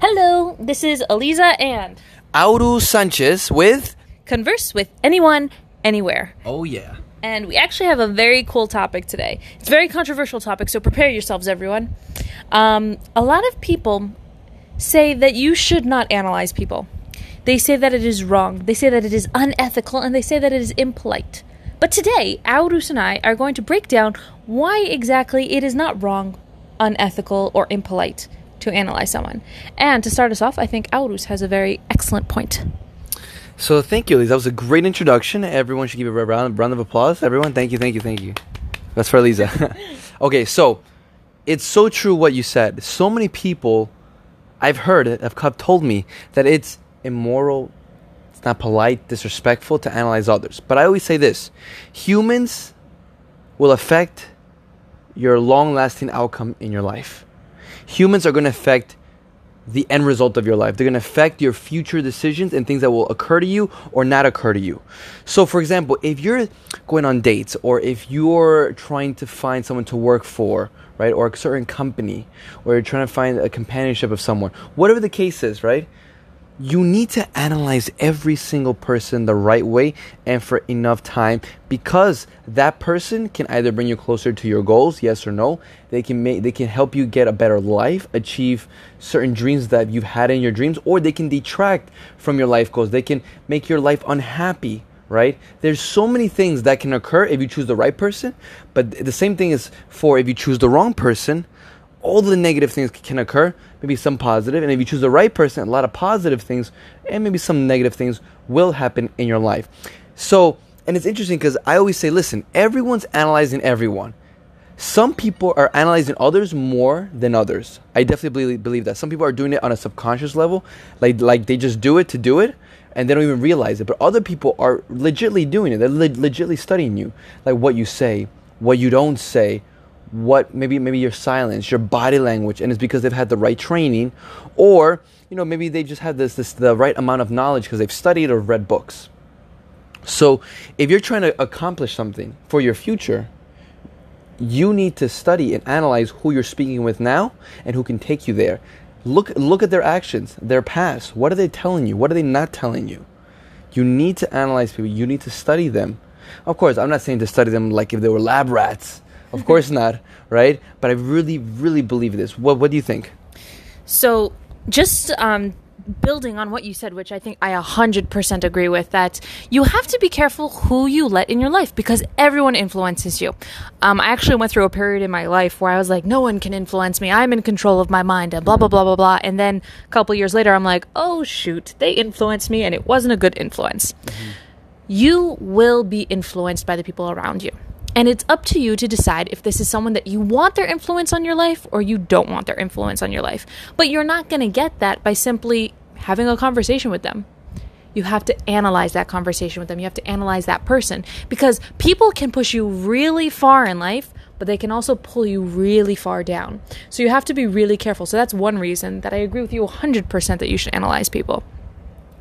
Hello, this is Eliza and Auru Sanchez with. Converse with Anyone, Anywhere. Oh, yeah. And we actually have a very cool topic today. It's a very controversial topic, so prepare yourselves, everyone. Um, a lot of people say that you should not analyze people. They say that it is wrong, they say that it is unethical, and they say that it is impolite. But today, Aurus and I are going to break down why exactly it is not wrong, unethical, or impolite to analyze someone. And to start us off, I think Aurus has a very excellent point. So thank you, Elise. That was a great introduction. Everyone should give a round, round of applause. Everyone, thank you, thank you, thank you. That's for Elisa. okay, so it's so true what you said. So many people I've heard have told me that it's immoral, it's not polite, disrespectful to analyze others. But I always say this: humans will affect your long-lasting outcome in your life. Humans are going to affect the end result of your life. They're going to affect your future decisions and things that will occur to you or not occur to you. So, for example, if you're going on dates or if you're trying to find someone to work for, right, or a certain company, or you're trying to find a companionship of someone, whatever the case is, right, you need to analyze every single person the right way and for enough time because that person can either bring you closer to your goals yes or no. They can make they can help you get a better life achieve certain dreams that you've had in your dreams or they can detract from your life goals. They can make your life unhappy right? There's so many things that can occur if you choose the right person but the same thing is for if you choose the wrong person all the negative things can occur, maybe some positive, and if you choose the right person, a lot of positive things and maybe some negative things will happen in your life. So, and it's interesting because I always say, listen, everyone's analyzing everyone. Some people are analyzing others more than others. I definitely believe, that. Some people are doing it on a subconscious level, like like they just do it to do it, and they don't even realize it. But other people are legitly doing it. They're le- studying you, like what you say, what you don't say, what maybe maybe your silence, your body language, and it's because they've had the right training, or you know maybe they just have this this the right amount of knowledge because they've studied or read books. So if you're trying to accomplish something for your future, you need to study and analyze who you're speaking with now and who can take you there. Look look at their actions, their past. What are they telling you? What are they not telling you? You need to analyze people. You need to study them. Of course, I'm not saying to study them like if they were lab rats of course not, right? But I really, really believe this. What What do you think? So, just um, building on what you said, which I think I 100% agree with, that you have to be careful who you let in your life because everyone influences you. Um, I actually went through a period in my life where I was like, no one can influence me. I'm in control of my mind and blah, blah, blah, blah, blah. And then a couple years later, I'm like, oh, shoot, they influenced me and it wasn't a good influence. Mm-hmm. You will be influenced by the people around you. And it's up to you to decide if this is someone that you want their influence on your life or you don't want their influence on your life. But you're not going to get that by simply having a conversation with them. You have to analyze that conversation with them. You have to analyze that person because people can push you really far in life, but they can also pull you really far down. So you have to be really careful. So that's one reason that I agree with you 100% that you should analyze people.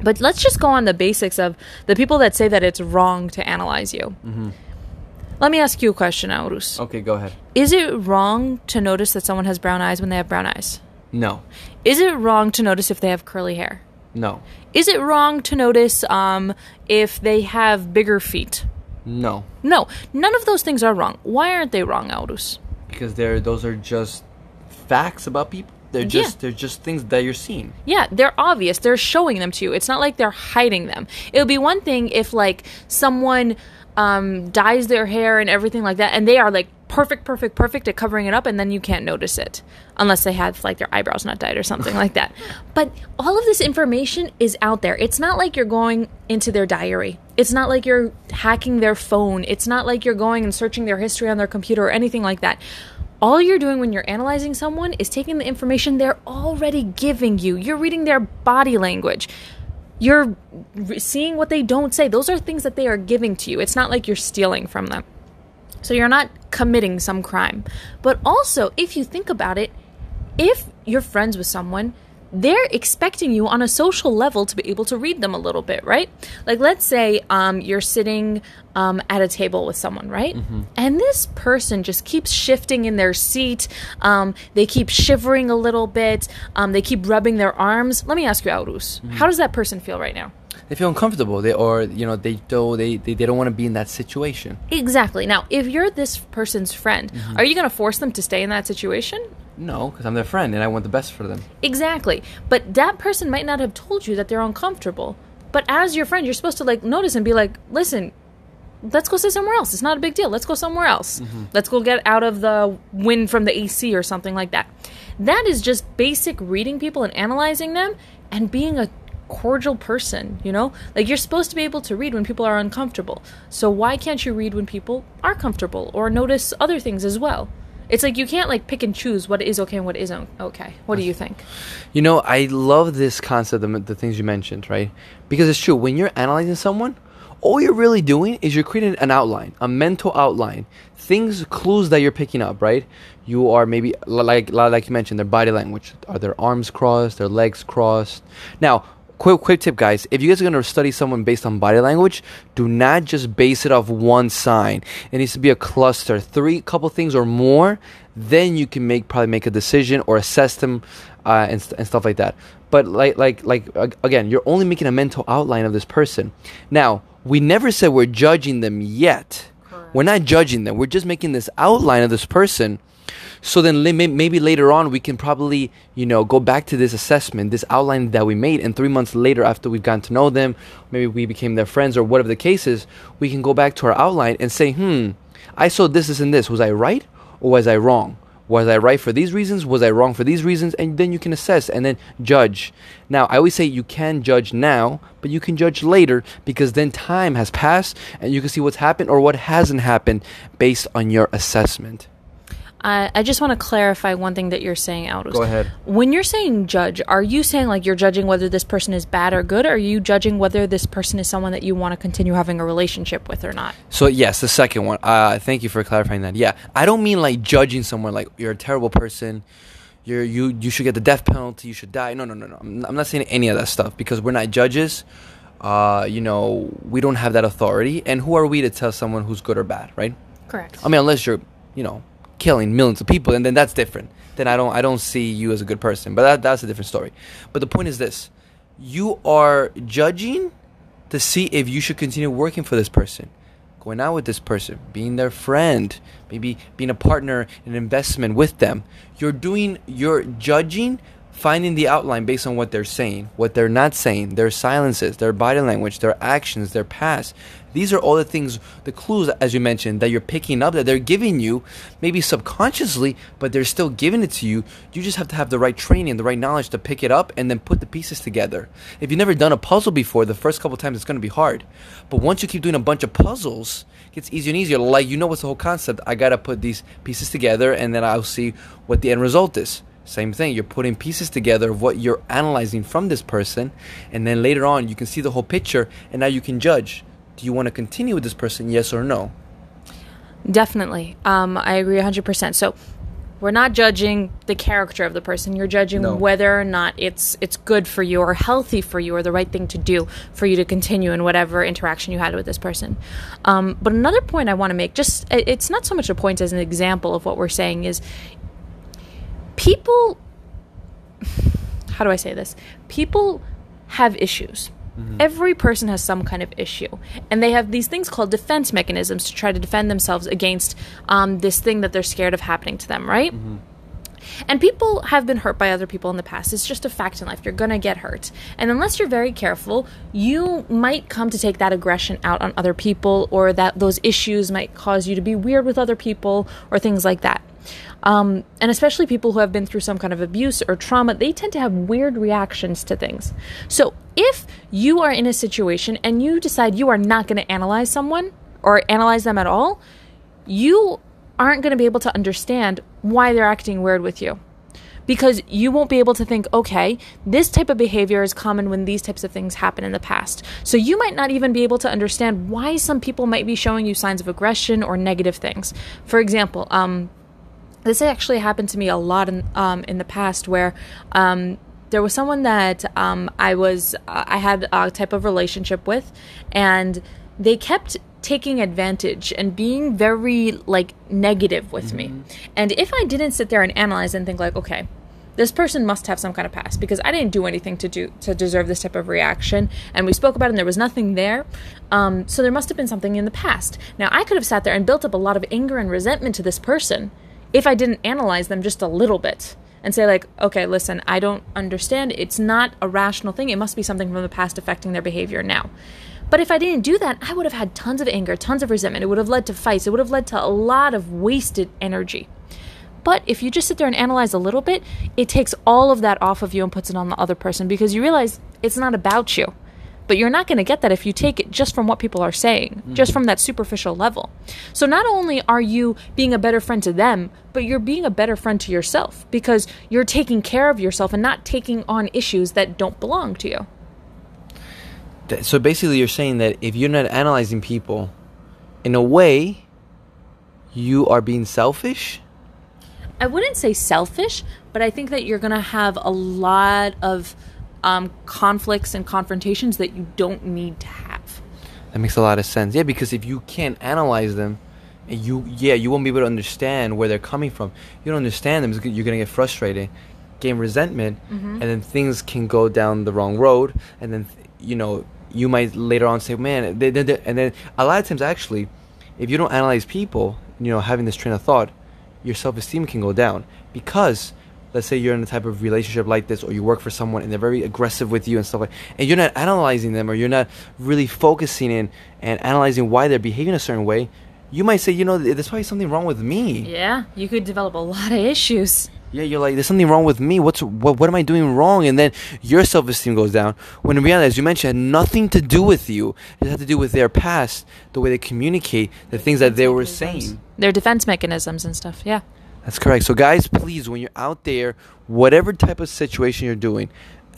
But let's just go on the basics of the people that say that it's wrong to analyze you. Mm-hmm. Let me ask you a question, Aurus. Okay, go ahead. Is it wrong to notice that someone has brown eyes when they have brown eyes? No. Is it wrong to notice if they have curly hair? No. Is it wrong to notice um, if they have bigger feet? No. No. None of those things are wrong. Why aren't they wrong, Aurus? Because they're those are just facts about people. They're just yeah. they're just things that you're seeing. Yeah, they're obvious. They're showing them to you. It's not like they're hiding them. It would be one thing if like someone um, dyes their hair and everything like that, and they are like perfect, perfect, perfect at covering it up, and then you can't notice it unless they have like their eyebrows not dyed or something like that. But all of this information is out there. It's not like you're going into their diary. It's not like you're hacking their phone. It's not like you're going and searching their history on their computer or anything like that. All you're doing when you're analyzing someone is taking the information they're already giving you. You're reading their body language you're seeing what they don't say. Those are things that they are giving to you. It's not like you're stealing from them. So you're not committing some crime. But also, if you think about it, if you're friends with someone, they're expecting you on a social level to be able to read them a little bit, right? Like, let's say um, you're sitting um, at a table with someone, right? And this person just keeps shifting in their seat. Um, they keep shivering a little bit. Um, they keep rubbing their arms. Let me ask you, Aurus, how does that person feel right now? They feel uncomfortable. They or you know they do they they, they don't want to be in that situation. Exactly. Now, if you're this person's friend, are you going to force them to stay in that situation? No, because I'm their friend and I want the best for them. Exactly. But that person might not have told you that they're uncomfortable. But as your friend, you're supposed to like notice and be like, listen, let's go sit somewhere else. It's not a big deal. Let's go somewhere else. Mm-hmm. Let's go get out of the wind from the AC or something like that. That is just basic reading people and analyzing them and being a cordial person, you know? Like you're supposed to be able to read when people are uncomfortable. So why can't you read when people are comfortable or notice other things as well? It's like you can't like pick and choose what is okay and what isn't okay. What do you think? You know, I love this concept, the, the things you mentioned, right? Because it's true. When you're analyzing someone, all you're really doing is you're creating an outline, a mental outline, things, clues that you're picking up, right? You are maybe li- like like you mentioned, their body language. Are their arms crossed? Their legs crossed? Now, quick quick tip, guys. If you guys are gonna study someone based on body language, do not just base it off one sign. It needs to be a cluster, three couple things or more. Then you can make probably make a decision or assess them uh, and, st- and stuff like that. But like like like again, you're only making a mental outline of this person. Now, we never said we're judging them yet. We're not judging them. We're just making this outline of this person. So then maybe later on we can probably, you know, go back to this assessment, this outline that we made and 3 months later after we've gotten to know them, maybe we became their friends or whatever the case is, we can go back to our outline and say, "Hmm, I saw this this and this. Was I right or was I wrong?" Was I right for these reasons? Was I wrong for these reasons? And then you can assess and then judge. Now, I always say you can judge now, but you can judge later because then time has passed and you can see what's happened or what hasn't happened based on your assessment. I, I just want to clarify one thing that you're saying, Aurus. Go ahead. When you're saying judge, are you saying like you're judging whether this person is bad or good? Or are you judging whether this person is someone that you want to continue having a relationship with or not? So yes, the second one. Uh, thank you for clarifying that. Yeah, I don't mean like judging someone like you're a terrible person. You're you you should get the death penalty. You should die. No no no no. I'm, I'm not saying any of that stuff because we're not judges. Uh, you know, we don't have that authority. And who are we to tell someone who's good or bad, right? Correct. I mean, unless you're, you know, killing millions of people, and then that's different. Then I don't, I don't see you as a good person. But that, that's a different story. But the point is this: you are judging to see if you should continue working for this person, going out with this person, being their friend, maybe being a partner an investment with them. You're doing, you're judging, finding the outline based on what they're saying, what they're not saying, their silences, their body language, their actions, their past. These are all the things, the clues, as you mentioned, that you're picking up, that they're giving you, maybe subconsciously, but they're still giving it to you. You just have to have the right training, the right knowledge to pick it up and then put the pieces together. If you've never done a puzzle before, the first couple times it's going to be hard. But once you keep doing a bunch of puzzles, it gets easier and easier. Like, you know what's the whole concept. I got to put these pieces together and then I'll see what the end result is. Same thing. You're putting pieces together of what you're analyzing from this person, and then later on you can see the whole picture, and now you can judge. Do you want to continue with this person? Yes or no? Definitely. Um, I agree 100%. So we're not judging the character of the person. You're judging No. whether or not it's it's good for you or healthy for you or the right thing to do for you to continue in whatever interaction you had with this person. Um, but another point I want to make, just it's not so much a point as an example of what we're saying is people how do I say this? People have issues. Every person has some kind of issue, and they have these things called defense mechanisms to try to defend themselves against um, this thing that they're scared of happening to them, right? And people have been hurt by other people in the past. It's just a fact in life. You're going to get hurt. And unless you're very careful, you might come to take that aggression out on other people, or that those issues might cause you to be weird with other people, or things like that. Um, and especially people who have been through some kind of abuse or trauma, they tend to have weird reactions to things. So if you are in a situation and you decide you are not going to analyze someone or analyze them at all, you aren't going to be able to understand why they're acting weird with you. Because you won't be able to think, okay, this type of behavior is common when these types of things happen in the past. So you might not even be able to understand why some people might be showing you signs of aggression or negative things. For example, um, this actually happened to me a lot in um, in the past where um, there was someone that um, I was uh, I had a type of relationship with, and they kept taking advantage and being very like negative with me. And if I didn't sit there and analyze and think like, okay, this person must have some kind of past because I didn't do anything to do to deserve this type of reaction. And we spoke about it, and there was nothing there. Um, so there must have been something in the past. Now I could have sat there and built up a lot of anger and resentment to this person if I didn't analyze them just a little bit and say like, okay, listen, I don't understand. It's not a rational thing. It must be something from the past affecting their behavior now. But if I didn't do that, I would have had tons of anger, tons of resentment. It would have led to fights. It would have led to a lot of wasted energy. But if you just sit there and analyze a little bit, it takes all of that off of you and puts it on the other person because you realize it's not about you. But you're not going to get that if you take it just from what people are saying, mm-hmm. just from that superficial level. So not only are you being a better friend to them, but you're being a better friend to yourself because you're taking care of yourself and not taking on issues that don't belong to you. So basically, you're saying that if you're not analyzing people, in a way, you are being selfish. I wouldn't say selfish, but I think that you're going to have a lot of um, conflicts and confrontations that you don't need to have. That makes a lot of sense. Yeah, because if you can't analyze them, and you yeah, you won't be able to understand where they're coming from. You don't understand them. You're gonna get frustrated, gain resentment, and then things can go down the wrong road. And then you know you might later on say, man, they, they, they- and then a lot of times actually, if you don't analyze people, you know, having this train of thought, your self esteem can go down because. Let's say you're in a type of relationship like this, or you work for someone and they're very aggressive with you and stuff like, and you're not analyzing them, or you're not really focusing in and analyzing why they're behaving a certain way. You might say, you know, th- there's probably something wrong with me. Yeah, you could develop a lot of issues. Yeah, you're like, there's something wrong with me. What's what? What am I doing wrong? And then your self esteem goes down. When in reality, as you mentioned, it had nothing to do with you. It had to do with their past, the way they communicate, the things that they were saying. Their defense mechanisms and stuff. Yeah. That's correct. So, guys, please, when you're out there, whatever type of situation you're doing,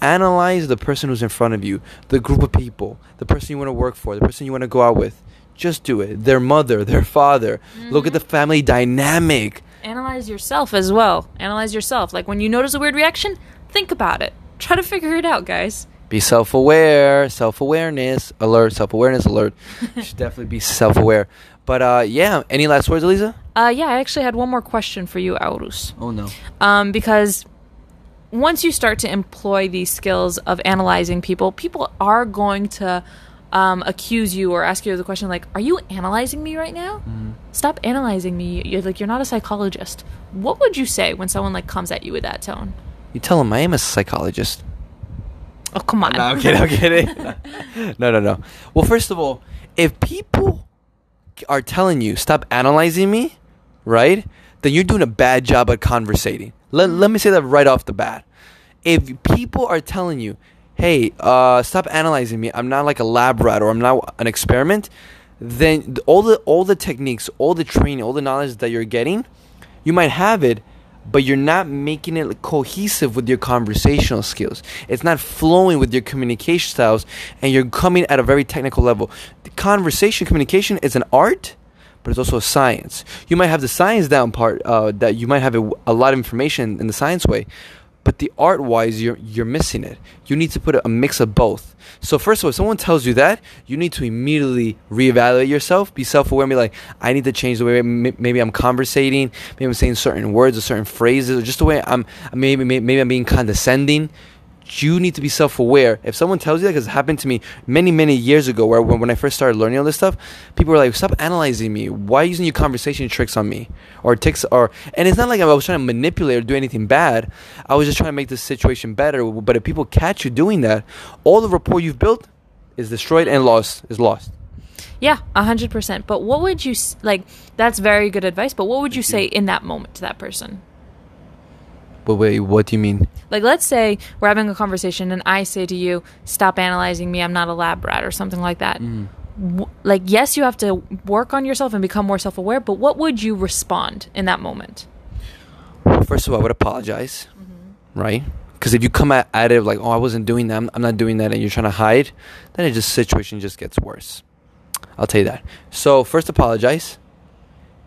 analyze the person who's in front of you, the group of people, the person you want to work for, the person you want to go out with. Just do it. Their mother, their father. Look at the mm-hmm. family dynamic. Analyze yourself as well. Analyze yourself. Like when you notice a weird reaction, think about it. Try to figure it out, guys. Be self aware, self awareness, alert, self awareness, alert. You should definitely be self aware. But uh, yeah, any last words, Elisa? Uh, yeah, I actually had one more question for you, Aurus. Oh, no. um, because once you start to employ these skills of analyzing people, people are going to um, accuse you or ask you the question like, "Are you analyzing me right now? Stop analyzing me. You're like you're not a psychologist." What would you say when someone like comes at you with that tone? You tell them I am a psychologist. Oh come on! No, I'm kidding. I'm kidding. no, no, no. Well, first of all, if people are telling you stop analyzing me, right? Then you're doing a bad job at conversating. Let, let me say that right off the bat. If people are telling you, "Hey, uh, stop analyzing me. I'm not like a lab rat or I'm not an experiment," then all the all the techniques, all the training, all the knowledge that you're getting, you might have it, but you're not making it cohesive with your conversational skills. It's not flowing with your communication styles, and you're coming at a very technical level. The conversation communication is an art, but it's also a science. You might have the science down part uh, that you might have a, a lot of information in the science way, but the art wise, you're you're missing it. You need to put a, mix of both. So first of all, if someone tells you that, you need to immediately reevaluate yourself, be self-aware, and be like, I need to change the way maybe I'm conversating, maybe I'm saying certain words or certain phrases, or just the way I'm maybe, maybe I'm being condescending. You need to be self-aware. If someone tells you that, because it happened to me many, many years ago, where when, when I first started learning all this stuff, people were like, "Stop analyzing me. Why are you using your conversation tricks on me, or ticks, or?" And it's not like I was trying to manipulate or do anything bad. I was just trying to make the situation better. But if people catch you doing that, all the rapport you've built is destroyed and lost. Is lost. Yeah, a hundred percent. But what would you like? That's very good advice. But what would you say in that moment to that person? But wait, what do you mean? Like, let's say we're having a conversation and I say to you, stop analyzing me, I'm not a lab rat, or something like that. Mm. W- like, yes, you have to work on yourself and become more self aware, but what would you respond in that moment? Well, first of all, I would apologize, mm-hmm. right? Because if you come at, at it like, "Oh, I wasn't doing that. I'm, I'm not doing that," and you're trying to hide, then it just situation just gets worse. I'll tell you that. So first, apologize,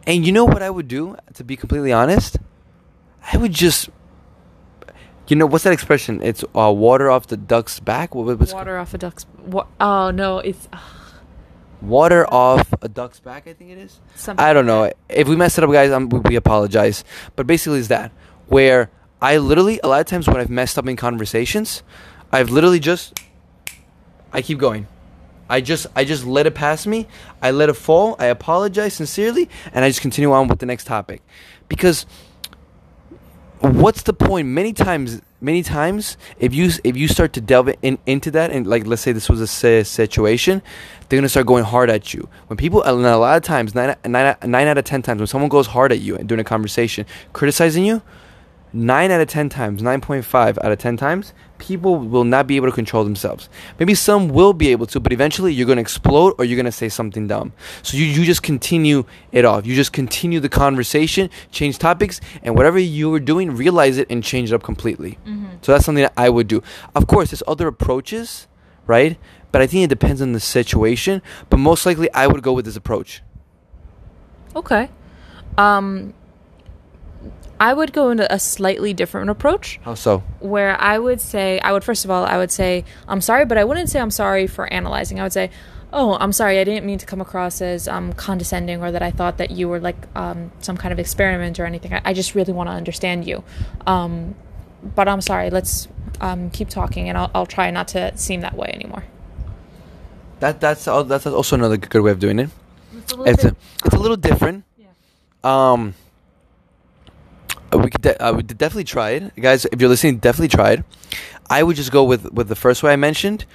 and you know what I would do? To be completely honest, I would just, You know what's that expression? It's uh, water off the duck's back. What, what's Water off a duck's. Wa- oh no, it's uh, water off a duck's back? I think it is. something. I don't know. like If we messed it up, guys, um, we, we apologize. But basically, it's that where I literally a lot of times when I've messed up in conversations, I've literally just I keep going. I just I just let it pass me. I let it fall. I apologize sincerely, and I just continue on with the next topic, because what's the point? Many times, many times, if you if you start to delve in, into that, and like let's say this was a situation, they're gonna start going hard at you. When people, and a lot of times, nine, out of ten times, when someone goes hard at you and during a conversation, criticizing you, nine out of ten times, nine point five out of ten times, people will not be able to control themselves. Maybe some will be able to, but eventually you're gonna explode or you're gonna say something dumb. So you, you just continue it off. You just continue the conversation, change topics, and whatever you were doing, realize it and change it up completely. So that's something that I would do. Of course, there's other approaches, right? But I think it depends on the situation. But most likely, I would go with this approach. Okay. Um, I would go into a slightly different approach How so? where I would say, I would first of all, I would say, I'm sorry, but I wouldn't say I'm sorry for analyzing. I would say, oh, I'm sorry, I didn't mean to come across as um, condescending or that I thought that you were like um, some kind of experiment or anything. I, I just really want to understand you. Um, but I'm sorry, let's um, keep talking and I'll, I'll try not to seem that way anymore. That that's al- that's also another good way of doing it. It's a It's a, it's a little different. Yeah. Um, we could de- uh, we could definitely try it, guys. If you're listening, definitely try it. I would just go with with the first way I mentioned,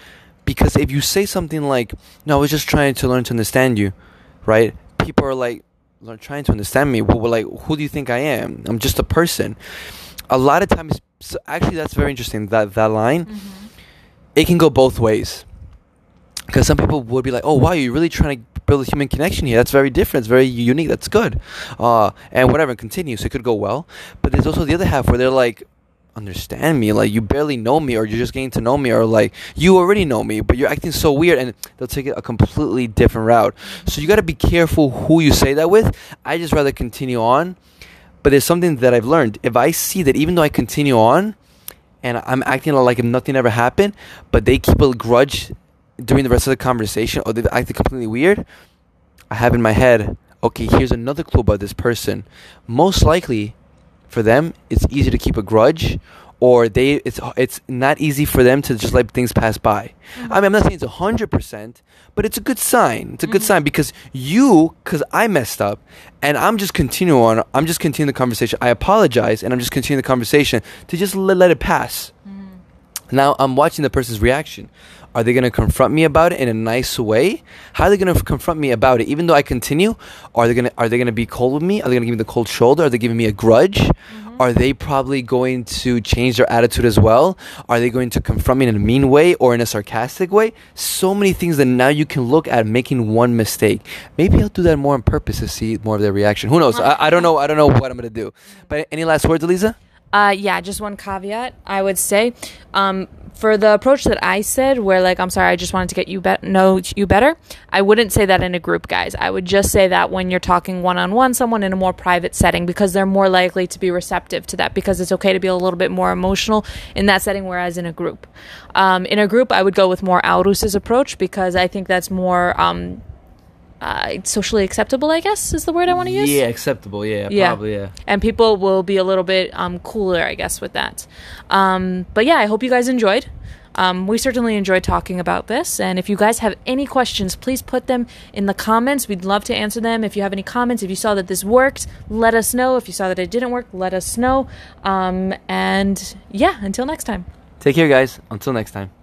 because if you say something like, "No, I was just trying to learn to understand you," right? People are like, "Learn trying to understand me." Well, like, who do you think I am? I'm just a person. A lot of times, so actually, that's very interesting. That that line, it can go both ways. Because some people would be like, "Oh, wow, you're really trying to build a human connection here. That's very different. It's very unique. That's good." Uh, and whatever, continue. So it could go well. But there's also the other half where they're like, "Understand me? Like you barely know me, or you're just getting to know me, or like you already know me, but you're acting so weird." And they'll take it a completely different route. So you got to be careful who you say that with. I just rather continue on. But there's something that I've learned. If I see that even though I continue on, and I'm acting like nothing ever happened, but they keep a grudge during the rest of the conversation, or they've acted completely weird, I have in my head, okay, here's another clue about this person. Most likely, for them, it's easy to keep a grudge, or they it's it's not easy for them to just let things pass by. Mm-hmm. I mean, I'm not saying it's hundred percent, but it's a good sign. It's a good mm-hmm. sign because you, because I messed up, and I'm just continuing on. I'm just continuing the conversation. I apologize, and I'm just continuing the conversation to just let, let it pass. Mm-hmm. Now I'm watching the person's reaction. Are they going to confront me about it in a nice way? How are they going to confront me about it? Even though I continue, are they going to are they going to be cold with me? Are they going to give me the cold shoulder? Are they giving me a grudge? Are they probably going to change their attitude as well? Are they going to confront me in a mean way or in a sarcastic way? So many things that now you can look at making one mistake. Maybe I'll do that more on purpose to see more of their reaction. Who knows? I, I don't know. I don't know what I'm going to do. But any last words, Eliza? Uh, yeah, just one caveat I would say. Um, for the approach that I said, where like I'm sorry, I just wanted to get you be- know you better. I wouldn't say that in a group, guys. I would just say that when you're talking one on one, someone in a more private setting, because they're more likely to be receptive to that. Because it's okay to be a little bit more emotional in that setting, whereas in a group, um, in a group, I would go with more Aurus's approach because I think that's more um, uh, socially acceptable. I guess is the word I want to use Yeah, acceptable. Yeah, Yeah. probably. Yeah. and people will be a little bit um, cooler, I guess, with that. Um, but yeah, I hope you guys enjoyed. Um, we certainly enjoyed talking about this. And if you guys have any questions, please put them in the comments. We'd love to answer them. If you have any comments, if you saw that this worked, let us know. If you saw that it didn't work, let us know. Um, and yeah, until next time. Take care, guys. Until next time.